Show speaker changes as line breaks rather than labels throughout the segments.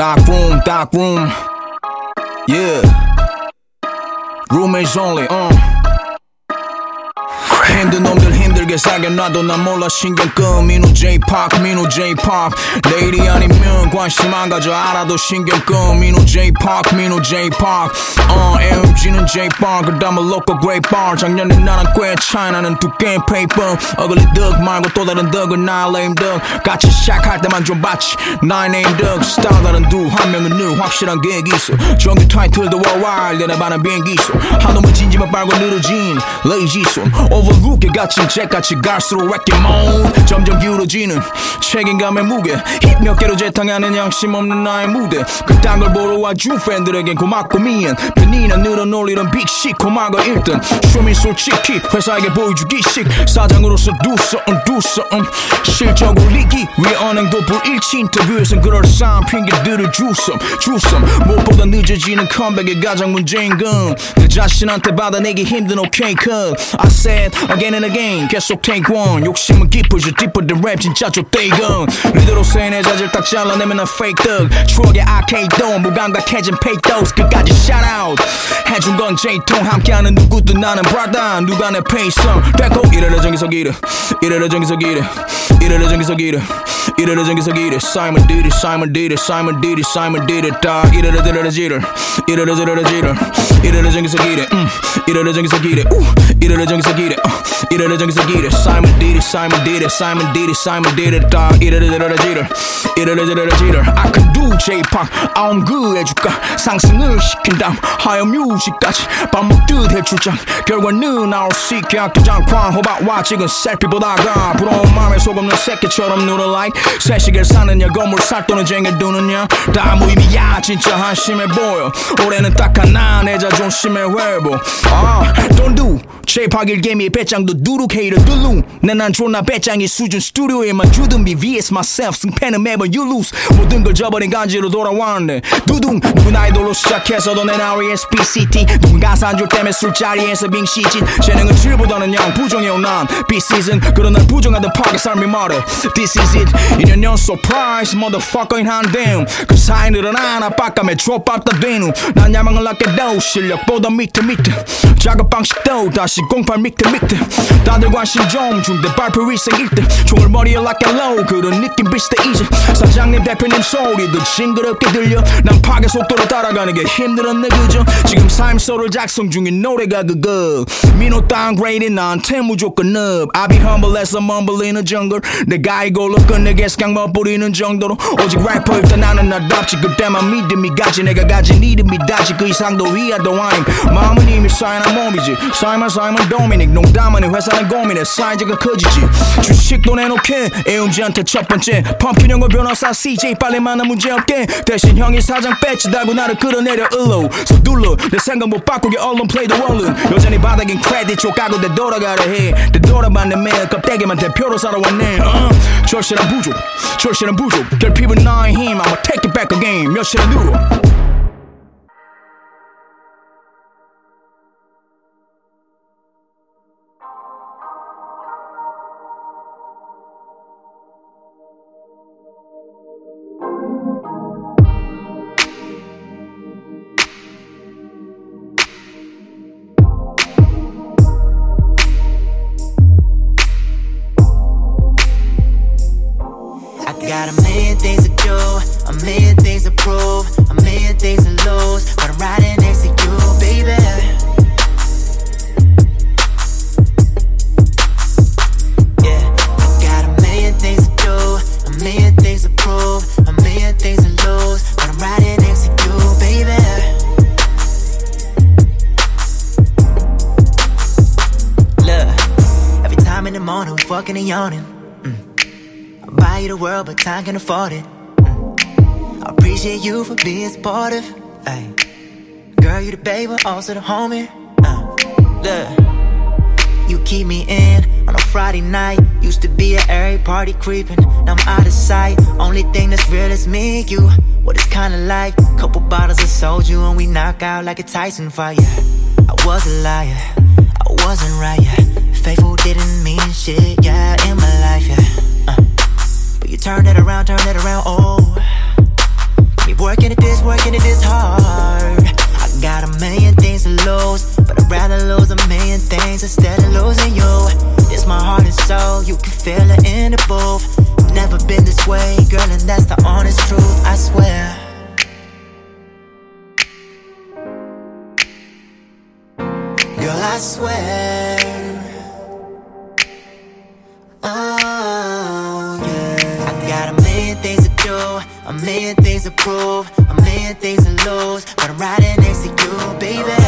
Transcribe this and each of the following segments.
Dark room, dark room. Yeah. Roommates only, uh. 힘든 놈들 힘들게 사겨놔도 난 몰라. 신경 끄 민호 J-POP 민호 J-POP. 내일이 아니면 관심 안 가져. 알아도 신경 끄 민호 J-POP 민호 J-POP. 어 AMG는 J-POP. 그다음은 local great bar. 작년에 나랑 꽤 차이 나는 두께의 paper ugly duck 말고 또 다른 덕은 나 lame duck. 같이 시작할 때만 좀 봤지. 나의 name duck. 스타일 다른 두 한 명은 늘 확실한 계획이 있어. 정규 타이틀도 worldwide. 내 반한 비행기 있어. 한 놈은 진지만 빨고 늘어진 lazy 손 overlook에 갇힌 잭같이 갈수록 mode 점점 기울어지는 책임감의 무게. 힙 몇 개로 재탕하는 양심 없는 나의 무대. 그딴 걸 보러 와준 팬들에겐 고맙고 미안. 편이나 늘어놀리던 빅시 고마워 1등. 쇼미 솔직히 회사에게 보여주기식. 사장으로서 do something 실적 올리기 위해 언행도 불일치. 인터뷰에선 그럴싸한 핑계들을 주섬 주섬. 무엇보다 늦어지는 컴백이 가장 문제인 건내 자신한테 받아내기 힘든 오케이 컷 I said again and again 계속 take one? 욕심은 깊어져 deeper than rap 진짜 족대이건 리더로서의 내 자질 딱 잘라내면 난 fake thug. 추억의 arcade도 무감각해진 fake dose 끝까지 shout out. 해준 건 J통 함께하는 누구도 나는 brother 누가 내 페이성 됐고 이래라 저기서 기래 이래라 저기서 기래 이래라 저기서 기래 이래라 저기서 기래 Simon did it Simon did it Simon did it Simon did it 다 이래라 저래라 지를 이래라 저래라 지를 이래라 저기서 기래 음 이래라 저기서 기래 우 이래라 저기서 기래 어 이래라 저기서 기래 Simon did it Simon did it Simon did it Simon did it 다 이래라 저래라 지를 이래라 저래라 지를 I do J-pop I'm good 해줄까? 상승을 시킨 다음 하여 뮤직까지 밥 먹듯 해출장. 결과는 나올 수 있게 학교장 광 호박와 찍은 셀피 보다가 부러운 마음에 속없는 새끼처럼 누를 like. 새시계를 사느냐 건물 살 돈을 쟁여두느냐? 다 무의미야 진짜 한심해 보여. 올해는 딱 하나 내 자존심의 회복. 아 don't do. J-pop 일개미 배짱도 누룩해이를 뚫루. 내난 존나 배짱이 수준 스튜디오에만 주둔비. vs myself 승패는 매번 you lose. 모든 걸 저버린 간지로 돌아왔네. 두둥 누군 아이돌로 시작해서도 내 R.E.S.P.C.T 누군 가사 한줄 때문에 술자리에서 빙시진. 재능은 질보다는 양 부정해온 난. B-season 그런 날 부정하던 파괴 삶이 말해. This is it. 2년 연 surprise motherfucker인 한댐 그 사이 늘어난 압박감에 좁았다 된후 난 야망을 낳게 도 실력보다 밑에 밑에 작업 방식도 다시 08 밑에 밑에 다들 관심 좀 중대 발표 일생 1등 총을 머리에 like low 그런 느낌 비슷해 이제. 사장님 대표님 소리도 징그럽게 들려. 난 파괴 속도를 따라가는 게 힘들었네 그저 지금 삶소를 작성 중인 노래가 그거. 민호 다운그레이드 나한테 무조건 업 I be humble as a mumble in a jungle. 내가 이걸로 끝내게 그냥 멋부리는 정도로. 오직 래퍼일 때 나는 나답지. 그때만 믿음이 가지. 내가 가진 이름이 다지. 그 이상도 위아도 아님 마음은 이미 쌓여난 몸이지. 사이먼 사이먼 도미닉 농담하니 회사는 고민해. 사이즈가 커지지. 주식도 내놓게. 애운지한테 첫 번째. 펌킨 형과 변호사 CJ 빨리 만나 문제 없게. 대신 형이 사장 배치다고 나를 끌어내려 일로 서둘러. 내 생각 못 바꾸게 언론 플레이 더 얼른 여전히 바닥인 크레딧 족가고 내 돌아가려 해. 되돌아봤네 매일 껍데기만 대표로 살아왔네. uh. 절실한 부족. 절실한 부족. 결핍은 나의 힘. I'ma take it back again. 몇 시간 누워
and yawning. I'll buy you the world, but time can afford it. Mm. I appreciate you for being supportive. Ay. Girl, you the baby, also the homie. Uh. Look, you keep me in on a Friday night. Used to be at every party creeping. Now I'm out of sight. Only thing that's real is me you. What it's kinda like. Couple bottles of soju and we knock out like a Tyson. Yeah. I was a liar. I wasn't right. Yeah. Faithful didn't mean shit, yeah, in my life, yeah. Uh, but you turn it around, turn it around, oh. Me working at this, working at this hard. I got a million things to lose, but I'd rather lose a million things instead of losing you. It's my heart and soul, you can feel it in the booth. Never been this way, girl, and that's the honest truth, I swear. Girl, I swear
A million things to prove, a million things to lose, but I'm riding next to you, baby.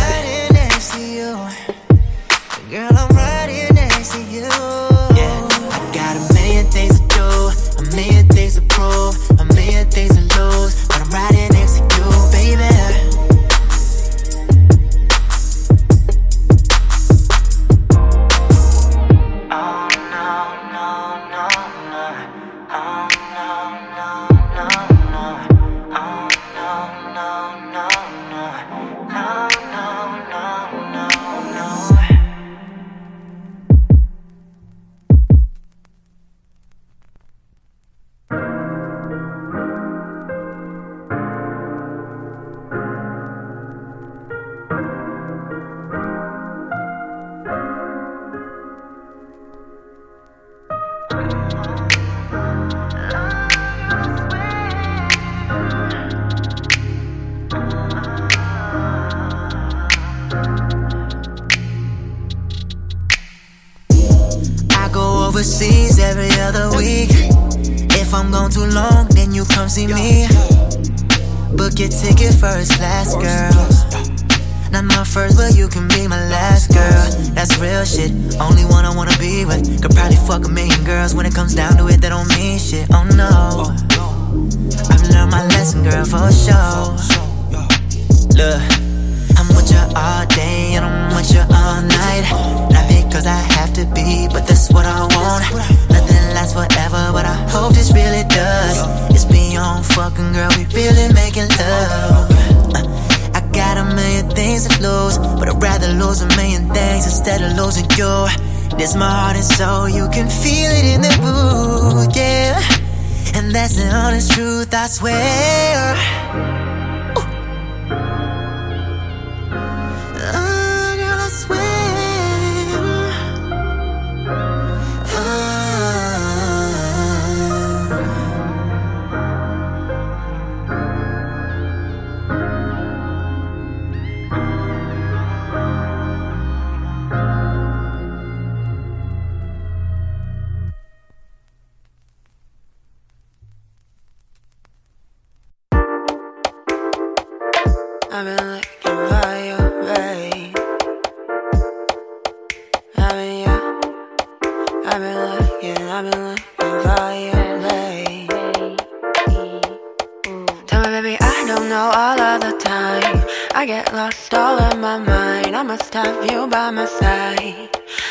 know all of the time. I get lost all in my mind. I must have you by my side.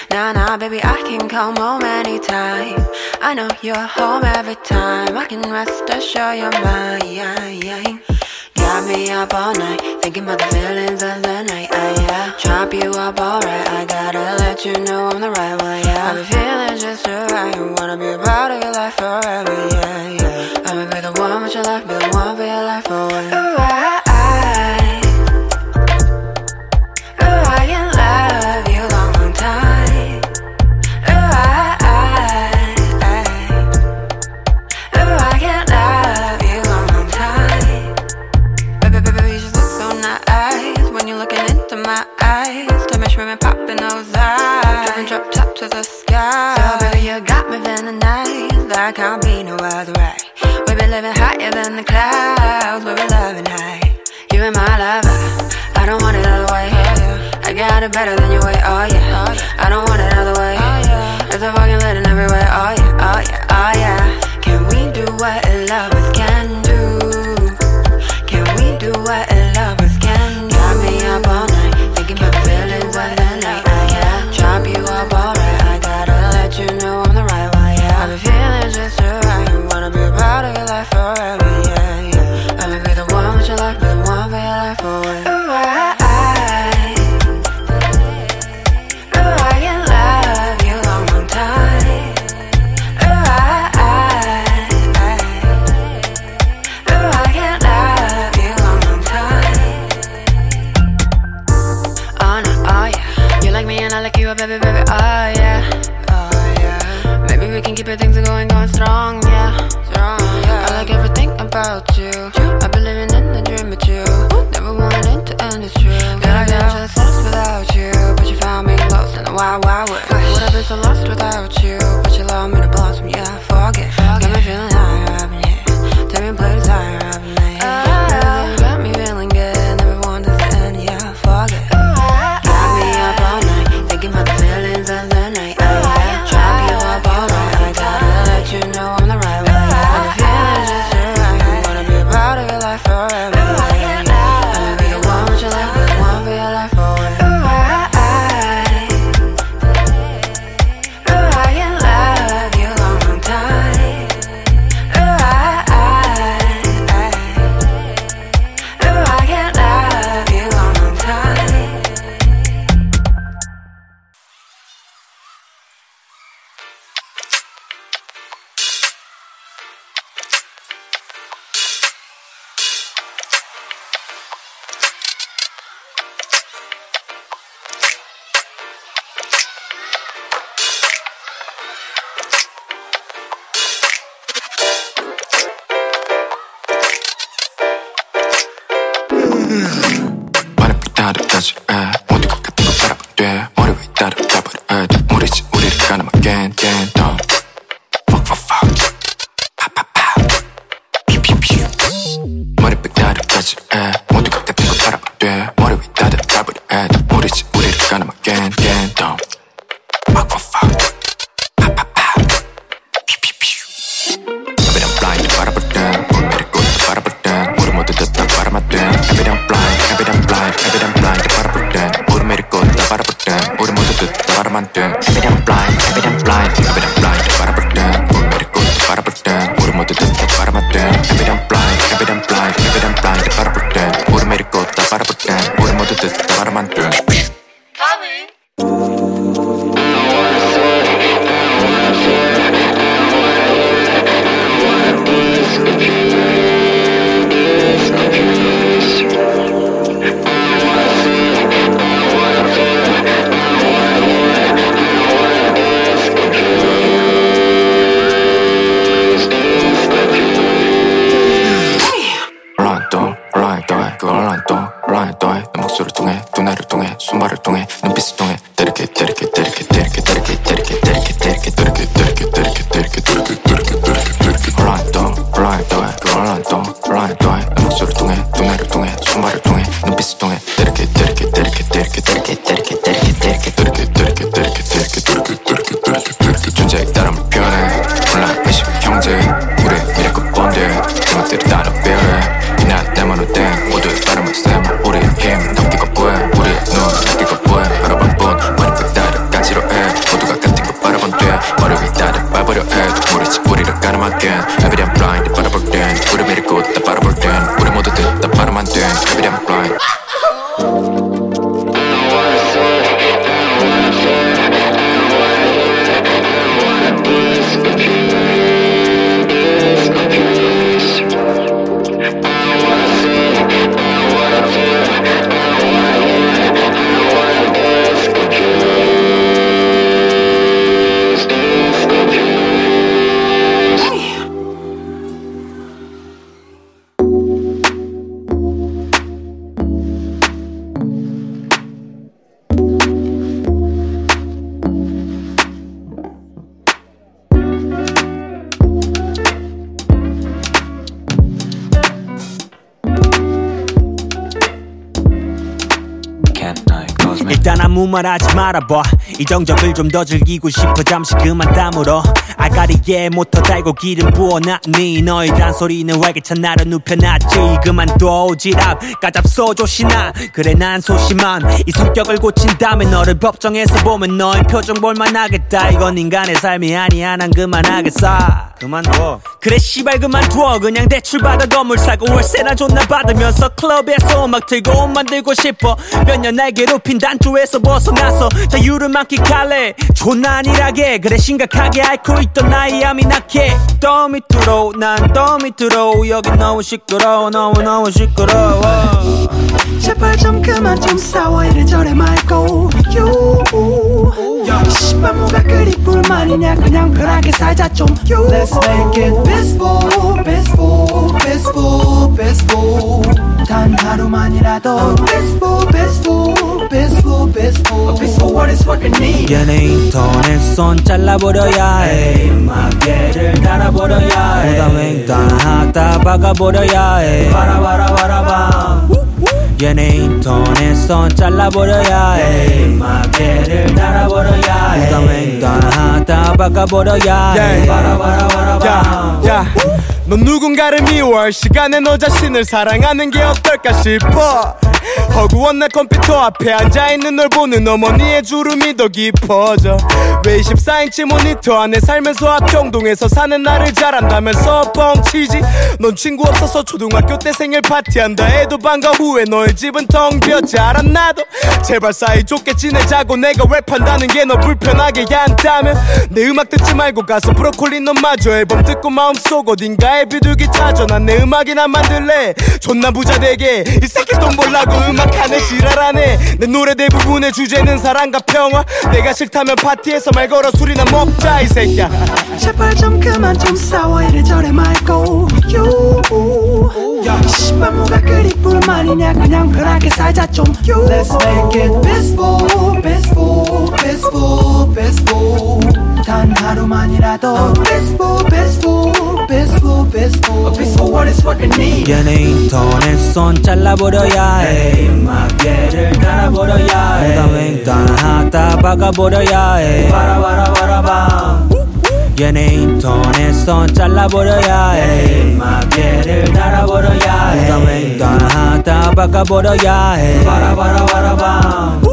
Nah, nah, baby, I can come home anytime. I know you're home every time. I can rest assured you're mine Got me up all night, thinking about the feelings of the night, oh yeah. Chop you up alright, I gotta let you know I'm the right one, yeah. I'm feeling just right, you wanna be a part of your life forever, yeah, yeah. I'ma be the one with your life, be the one for your life always,
alright I've
알아봐.
이 정적을 좀 더 즐기고 싶어. 잠시 그만 담으러 아가리에 모터 달고 기름 부어놨니 네, 너의 단소리는 활기찬 나를 눕혀놨지. 그만둬 지랍 까잡소 조신아 그래 난 소심함. 이 성격을 고친 다음에 너를 법정에서 보면 너의 표정 볼만하겠다. 이건 인간의 삶이 아니야. 난 그만하겠어. 그만둬. 그래 씨발 그만둬. 그냥 대출받아 건물 사고 월세나 존나 받으면서 클럽에서 음악 틀고 옷 만들고 싶어. 몇 년 날 괴롭힌 단조에서 벗어나서 자유를 만끽할래. 존나 안일하게. 그래 심각하게 앓고 있 있던 나의 암이 낙해 더 밑으로 난 더 밑으로. 여기 너무 시끄러워 너무 너무 시끄러워.
제발 좀 그만 좀 싸워 이래저래 말고. You 씨발 뭐가 그리 불만이냐. 그냥 편하게 살자 좀. You Let's make it peaceful peaceful peaceful peaceful. 단 하루만이라도. Peaceful peaceful peaceful peaceful. Peaceful what is what we need.
얘네 인터넷 손 잘라버려야 해. 음악계를 달아버려야 해. 부담 횡단하다 박아버려야 해. 바라바라바라밤. 얘네 인터넷 손 잘라버려야 해. 음악계를 달아버려야 해. 부담 횡단하다 박아버려야 해. 바라바라바라밤.
야, 넌 누군가를 미워 시간에 너 자신을 사랑하는 게 어떨까 싶어. 허구한 날 컴퓨터 앞에 앉아있는 널 보는 어머니의 주름이 더 깊어져. 왜 24인치 모니터 안에 살면서 합정동에서 사는 나를 잘한다면서 뻥치지? 넌 친구 없어서 초등학교 때 생일 파티한다 해도 방과 후에 너의 집은 텅 비었지. 알아 나도? 제발 사이 좋게 지내자고 내가 랩한다는 게 너 불편하게 한다면. 내 음악 듣지 말고 가서 브로콜리 너마저 앨범 듣고 마음속 어딘가에 비둘기 찾아 난 내 음악이나 만들래. 존나 부자 되게 이 새끼 돈 벌라고 음악하네 지랄하네. 내 노래 대부분의 주제는 사랑과 평화. 내가 싫다면 파티에서 말 걸어 술이나 먹자 이 새끼야.
제발 좀 그만 좀 싸워 이래저래 말고. 씨발 뭐가 그리 불만이냐. 그냥 편하게 살자 좀. Let's make it peaceful 만이라도. Peaceful peaceful peaceful peaceful peaceful what is what we need
얘네 인터넷 손 잘라버려야. 해 음악계를 달아버려야. 해 부담 횡단하다 박아버려야. 해 바라바라바라밤 얘네 인터넷 손 잘라버려야. 해 음악계를 달아버려야. 해 부담 횡단하다 박아버려야. 해 바라바라바라밤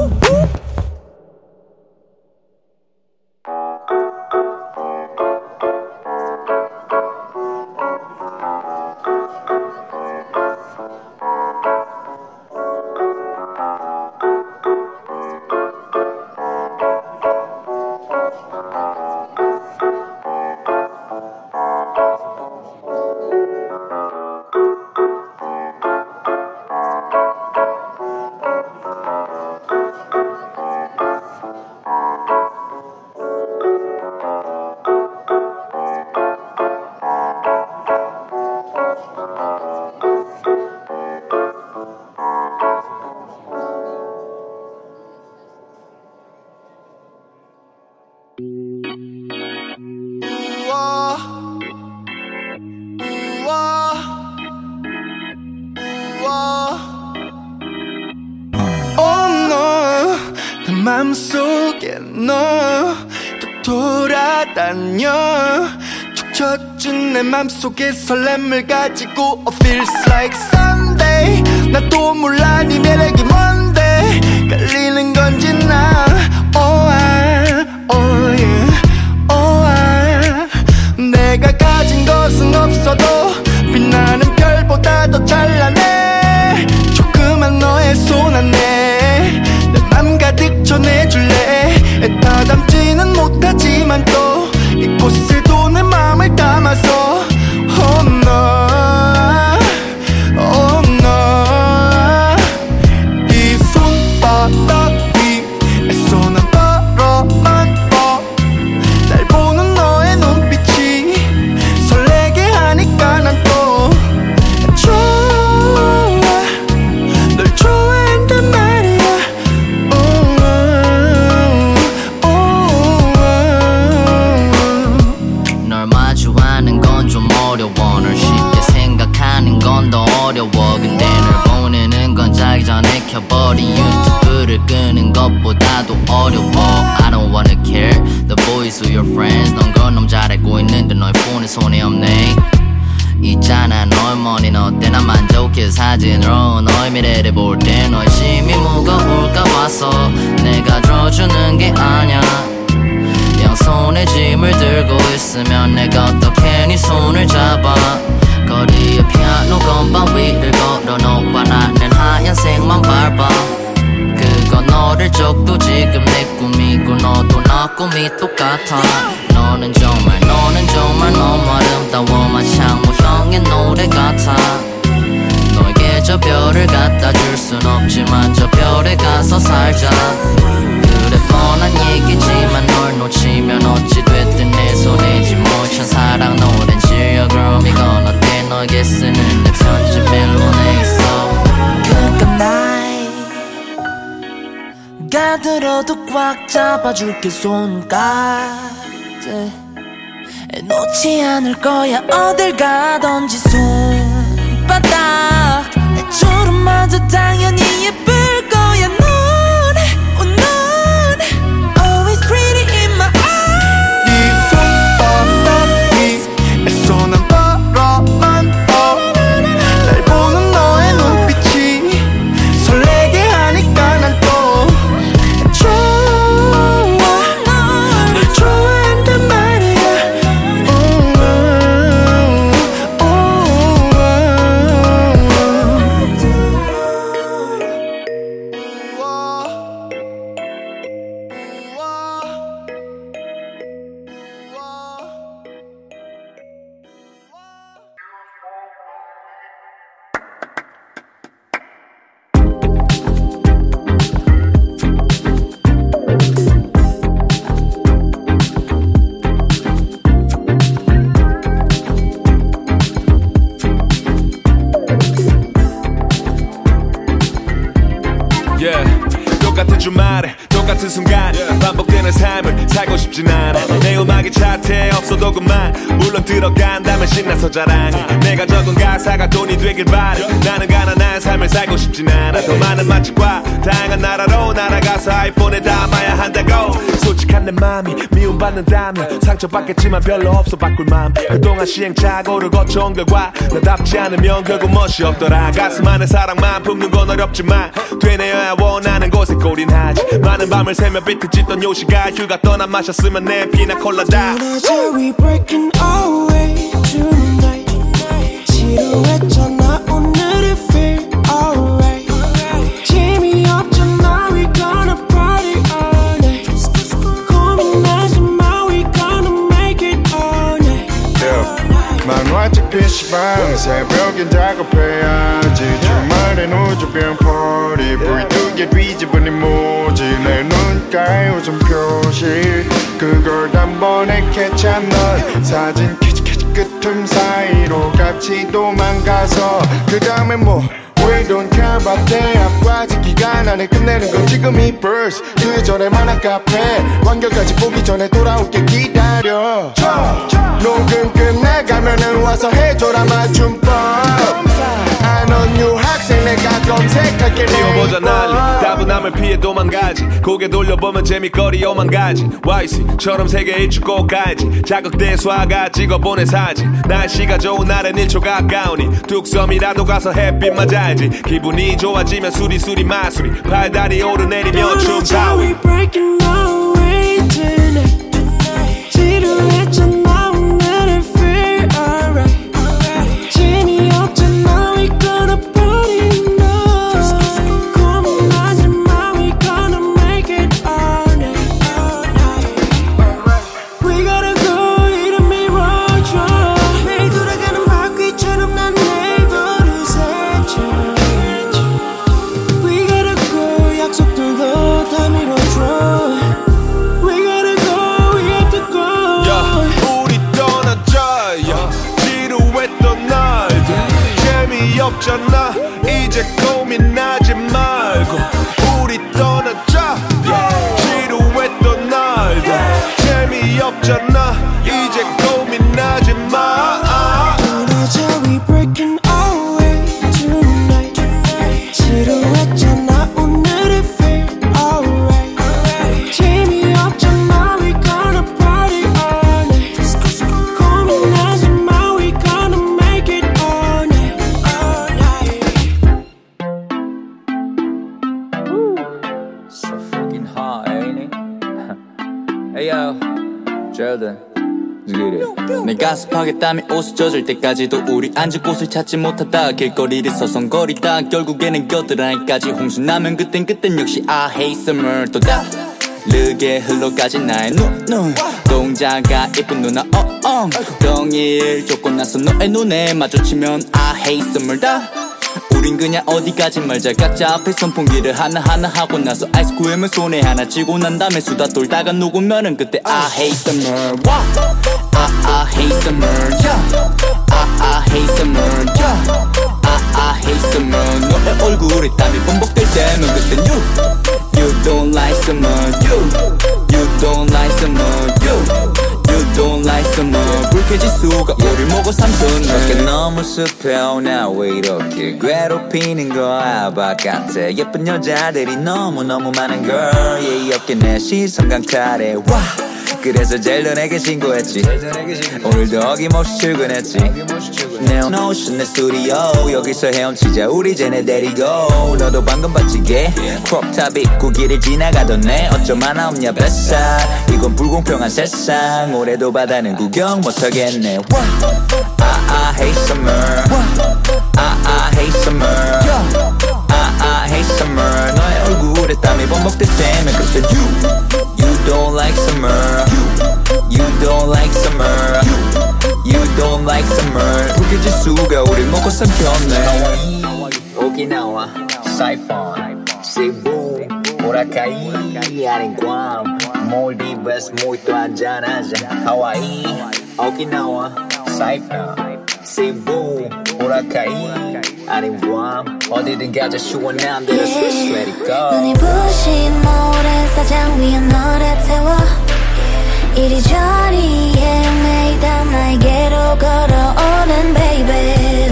속에 설렘을 가지고 oh, Feels like Sunday. 나도 몰라 네 매력이 뭔데? 끌리는 건지 나. Oh I, oh yeah, oh I. 내가 가진 것은 없어도 빛나는 별보다 더 찬란해. 조그만 너의 손 안에 내맘 가득 전해줄래? 애타 담지는 못하지만 또 이곳에 도 내 맘을 담아서
똑같아. 너는 정말 너는 정말 너무 아름다워. 마치 창모형의 노래 같아. 너에게 저 별을 갖다 줄 순 없지만 저 별에 가서 살자. 그래 뻔한 얘기지만 널 놓치면 어찌 되든
소리지 못한 사랑 노랜 지어 그럼 이건 어때? 너에게 쓰는 내 편지 멜론에
들어도 꽉 잡아줄게 손까지 놓지 않을 거야 어딜 가던지. 손바닥 내처럼마저 당연히 예쁠
미움받는다면 상처받겠지만 별로 없어 바꿀 맘 그동안 시행착오를 거쳐온 결과 나답지 않으면 결국 멋이 없더라. 가슴 안에 사랑만 품는 건 어렵지만 되뇌어야 원하는 곳에 꼬린 하지. 많은 밤을 새며 비트 찢던 요시가 휴가 떠나 마셨으면 내 피나콜라다.
we breaking away tonight. 지루했잖아 오늘
만화책 PC방 새벽엔 작업해야지. 주말엔 우주병 퍼리 불뜨게 뒤집은 이모지? 내 눈가에 웃음 표시. 그걸 단번에 캐치한 넌 사진 끝 틈 사이로 같이 도망가서 그 다음에 뭐 We don't care about that. 기간 안에 끝내는 건 지금 이 verse 그 전에 만화 카페 완결까지 보기 전에 돌아올게 기다려. 녹음 끝나가면은 와서 해줘라 맞춤법 아넌 유학생 내가 검색할게
띄워보자 난리. 따분함을 피해 도망가지. 고개 돌려보면 재미거리 오만 가지. YC처럼 세계 일주 꼭 가야지. 자극대 수화가 찍어보내 사진 날씨가 좋은 날엔 1초 가까우니. 뚝섬이라도 가서 햇빛 맞아야지. 기분이 좋아지면 수리수리 마수리 발다리 오르내리며 춤
we breaking away tonight
이제 고민하지 말고 우리 떠나자. 야 지루했던 날들 재미없잖아
가 습하게 땀이 옷을 젖을 때까지도 우리 앉을 곳을 찾지 못하다. 길거리를 서성거리다. 결국에는 겨드랑이까지 홍수 나면 그땐 그땐 역시 I hate summer 또 다 르게 흘러가진 나의 눈눈. 동자가 예쁜 누나 어엉 덩이를 쫓고 나서 너의 눈에 마주치면 I hate summer 다
우린 그냥 어디까지 말자 각자 앞에 선풍기를 하나하나 하고 나서 아이스크림을 손에 하나 쥐고 난 다음에 수다 떨다가 녹으면은 그때 I hate summer 와 I, I hate summer yeah I, I hate summer yeah I, I hate summer 너의 얼굴에 땀이 범벅될 때면 그땐 you You don't like summer you You don't like summer you You don't like summer. 불쾌지수가 우릴 먹어 삼켰네 밖에 너무 습해요 나왜 이렇게 괴롭히는 거야. 바깥에 예쁜 여자들이 너무너무 많은 걸. 예의 없게 내 시선 강탈해. 와! 그래서 너에게 신고했지. 오늘도 어김없이 출근했지. 내 ocean 내 스튜디오 여기서 헤엄치자. 우리 쟤네 데리고. 너도 방금 봤지 걔 crop top 입고 길을 지나가던데 어쩜 하나 없냐. 뱃살. 이건 불공평한 세상 올해도 바다는 구경 못하겠네 와 I, I hate summer I, I hate summer I, I hate summer 너의 얼굴에 땀이 범벅될 때면 그때 you You don't like summer You don't like summer You don't like summer 불쾌지수가 우리 먹고 삼켰네 오키나와 사이폰 세부 보라카이 아닌 괌 몰디브에서 모히또 한잔 하자. 하와이 오키나와 사이폰 세부 보라카이 아닌 괌 어디든 가자 시원한 데로 let it go.
눈이 부신 모래 사장 위에 너를 태워. 이리저리 헤매다 나에게로 걸어오는 baby.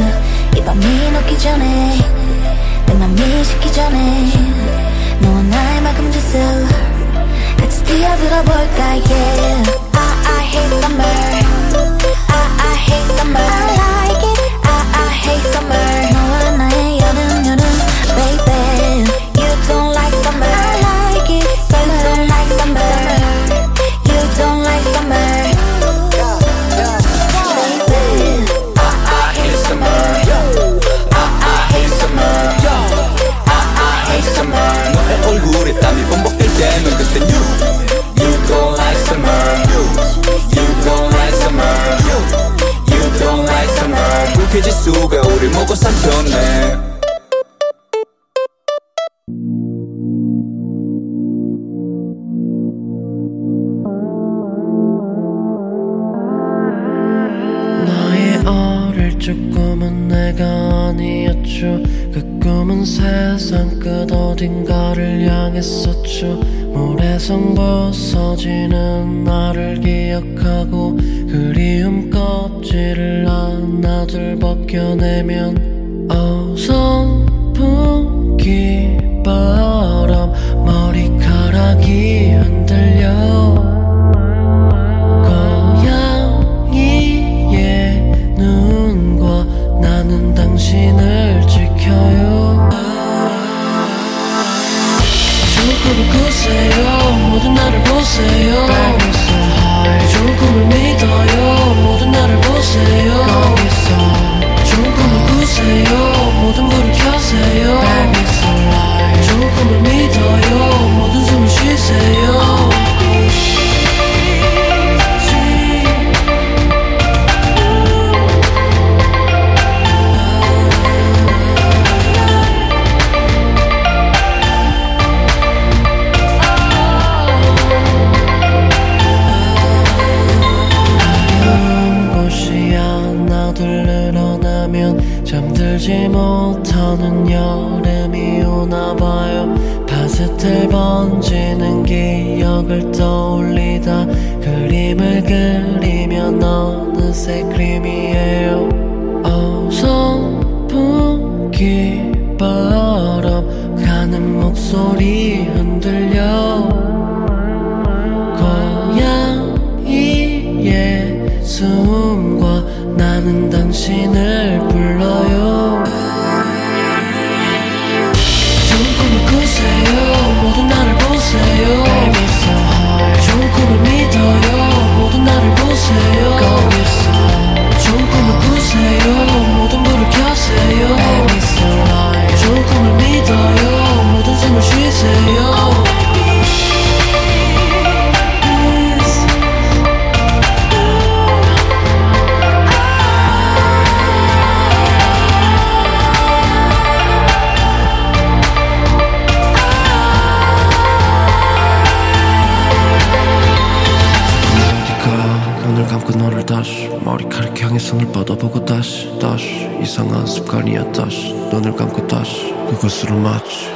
이 밤이 녹기 전에 내 맘이 식기 전에. 너와 나의 막음짓을 같이 뛰어들어 볼까 yeah I, I hate summer I, I hate summer
지는 기억을 떠올리다. 그림을 그리면 어느새 그림이에요. 어 선 풍기 바람 가는 목소리 흔들려. 고양이의 숨과 나는 당신을 다시 이상한 습관이야 다시 눈을 감고 다시 그것으로 마치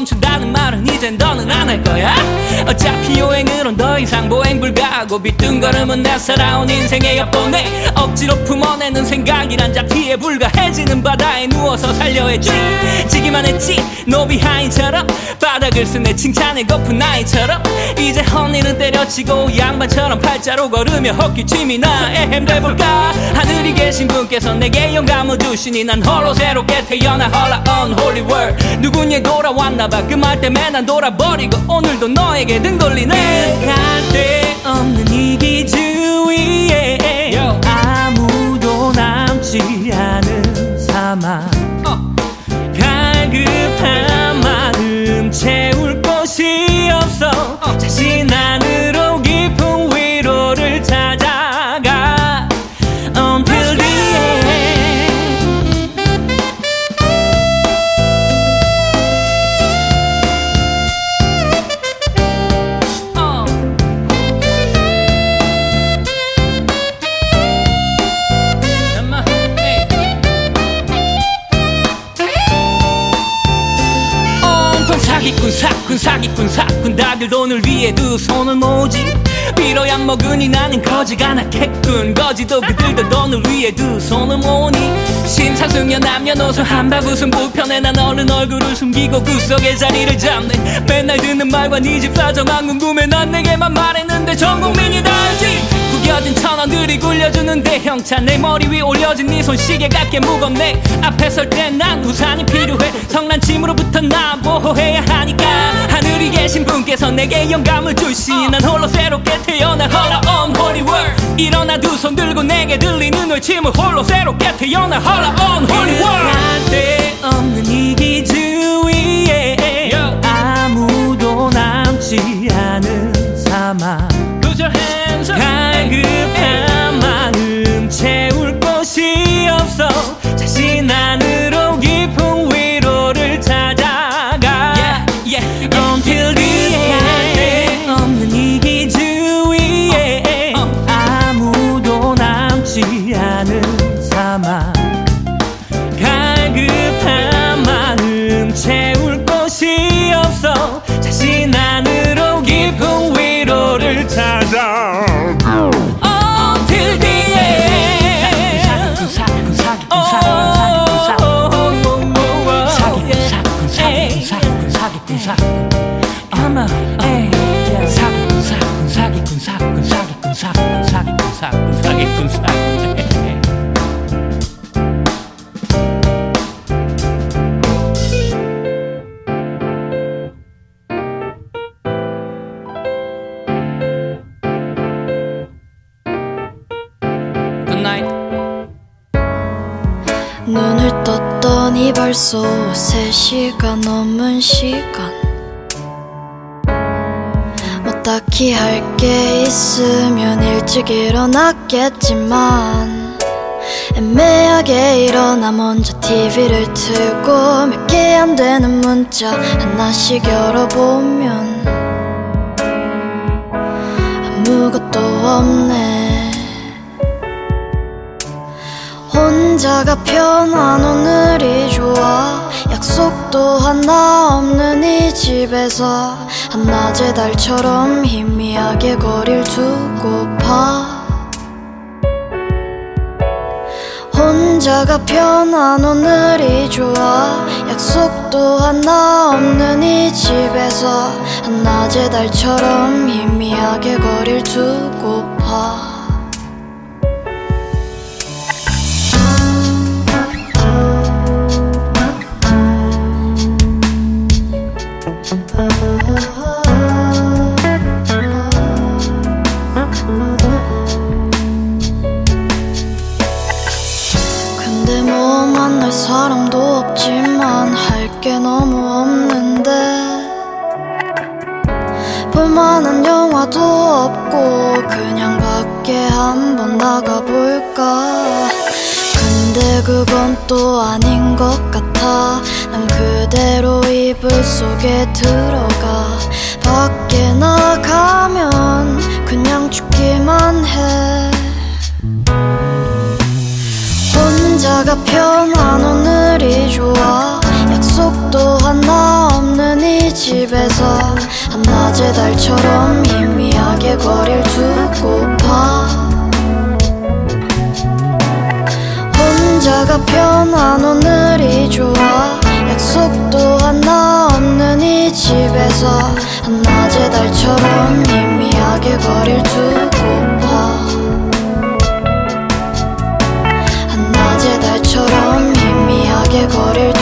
멈춘다는 말은 이젠 더는 안 할 거야. 어차피 요행으론 더 이상 보행 불가하고 비뚱거름은 내 살아온 인생의 엿보내. 억지로 품어내는 생각이란 잡티에 불과해지는 바다에 누워서 살려 했지. 지기만 했지 노비하인처럼 바닥을 쓴내 칭찬에 거푼 나이처럼. 이제 헛일은 때려치고 양반처럼 팔자로 걸으며 헛기침이 나 에헴대볼까 하늘이 계신 분께서 내게 영감을 주시니 난 홀로 새롭게 태어나 헐라 unholy world. 누군예 돌아왔나봐. 그 말 때문에 난 돌아버리고 오늘도 너에게 등 돌리네. 갈데 없는 이기 주위에 아무도 남지 않은 사막. 갈급한 마음 채울 곳이 없어. 자신 안으 돈을 위해 두 손을 모지. 빌어야 먹으니 나는 거지가 낳겠군. 거지도 그들도 돈을 위해 두 손을 모으니. 심사숙녀 남녀노소 한바구음 불편해. 난 얼른 얼굴을 숨기고 구석에 자리를 잡네. 맨날 듣는 말과 네집 사정안 궁금해. 난 내게만 말했는데 전 국민이 다 알지. 구겨진 천원들이 굴려주는데 형차. 내 머리 위 올려진 네 손시계 같게 무겁네. 앞에 설 때 난 우산이 필요해. 성난침으로 부터 나 보호해야 하니까. 하늘이 계신 분께서 내게 영감을 주시니 난 홀로 새롭게 태어나 홀라 unholy world. 일어나 두 손 들고 내게 들리는 외침을 홀로 새롭게 태어나 홀라 unholy world. 갈데 없는 이기 주위에 아무도 남지 않은 사막 갈급한 마음 채울 곳이 없어. 자신 안으로 깊은 안
시가 넘은 시간. 뭐 딱히 할 게 있으면 일찍 일어났겠지만 애매하게 일어나 먼저 TV를 틀고 몇 개 안 되는 문자 하나씩 열어보면 아무것도 없네. 혼자가 편한 오늘이 좋아 약속도 하나 없는 이 집에서 한낮의 달처럼 희미하게 거리를 두고파 혼자가 편한 오늘이 좋아. 약속도 하나 없는 이 집에서 한낮의 달처럼 희미하게 거리를 두고 볼만한 영화도 없고 그냥 밖에 한번 나가볼까? 근데 그건 또 아닌 것 같아. 난 그대로 이불 속에 들어가. 밖에 나가면 그냥 죽기만 해. 혼자가 편한 오늘이 좋아. 약속도 하나 없는 이 집에서 한낮의 달처럼 희미하게 거리를 두고파 혼자가 편한 오늘이 좋아. 약속도 하나 없는 이 집에서 한낮의 달처럼 희미하게 거리를 두고파 한낮의 달처럼 희미하게 거리를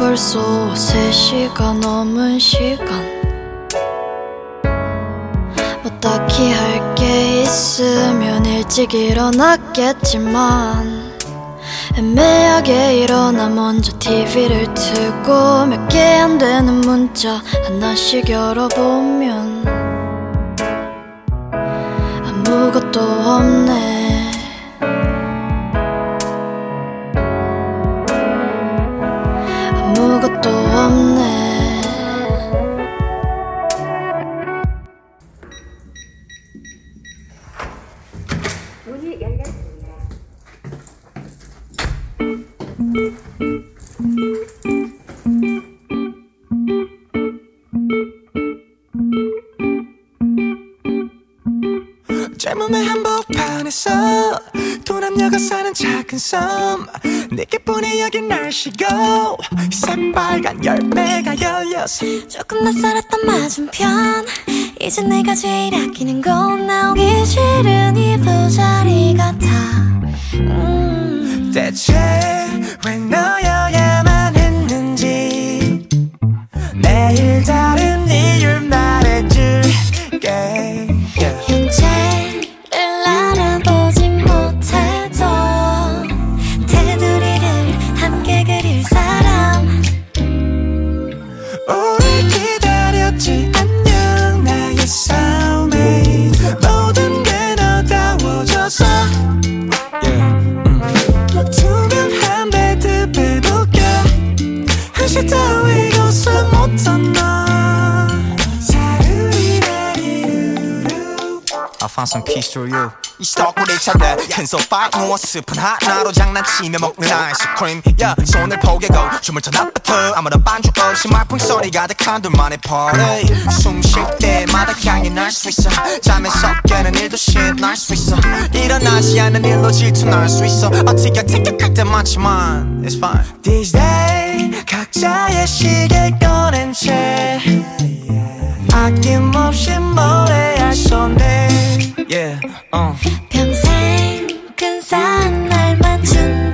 벌써 3시가 넘은 시간. 뭐 딱히 할 게 있으면 일찍 일어났겠지만 애매하게 일어나 먼저 TV를 틀고 몇 개 안 되는 문자 하나씩 열어보면 아무것도 없네
한복판에서 도남녀가 사는 작은 섬. 내게뿐이 여긴 날씨고 새빨간 열매가 열렸어
조금 낯설었던 맞은편. 이제 내가 제일 아끼는 건 나오기 싫은 이 부자리 같아. 음.
대체 왜 너
I found some keys to you 이 스토커를 찾아 큰 소파에 누워 스푼 하나로 장난치며 먹는 아이스크림. yeah, 손을 포개고 춤을 춰 낮부터 아무런 반주 없이 말풍 소리 가득한 둘만의 party 숨 쉴 때마다 향이 날 수 있어. 잠에서 깨는 일도 신날수 있어. 일어나지 않는 일로 질투날 수 있어. 어떻게 티격할 때 많지만. It's fine.
These days 각자의 시계 꺼낸 채 아낌없이 노래할 손에
Yeah, uh.
평생 근사한 날
불안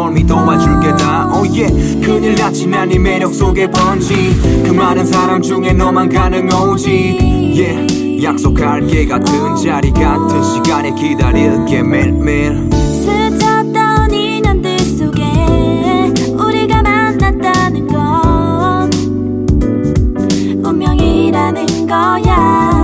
걸미
도와줄게 다 oh yeah. 큰일 났지만 네 매력 속에 번지. 그 많은 사람 중에 너만 가능 오지. Yeah.
약속할게 같은 자리 같은 시간에 기다릴게. 매일매일.
스쳤던 인연들 우리가 만났다는 건 운명이라는 거야.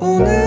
오늘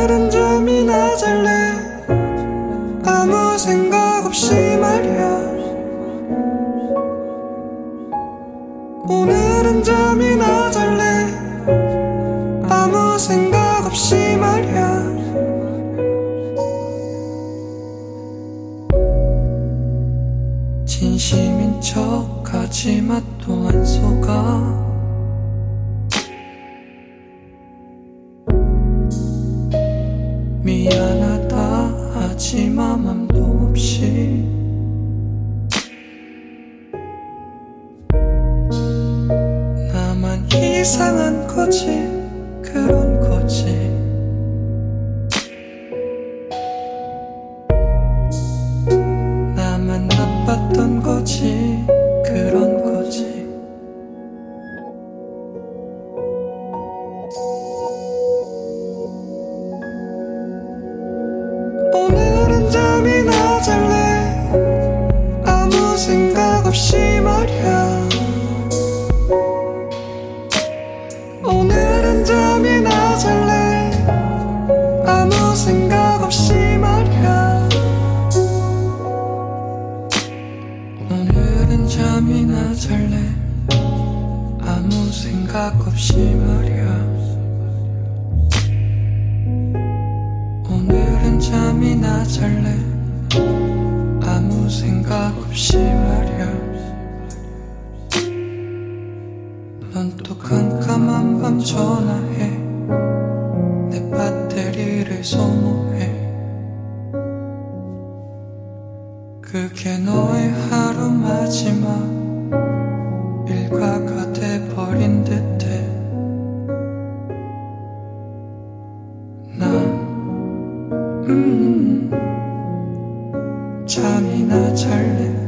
잠이나 잘래?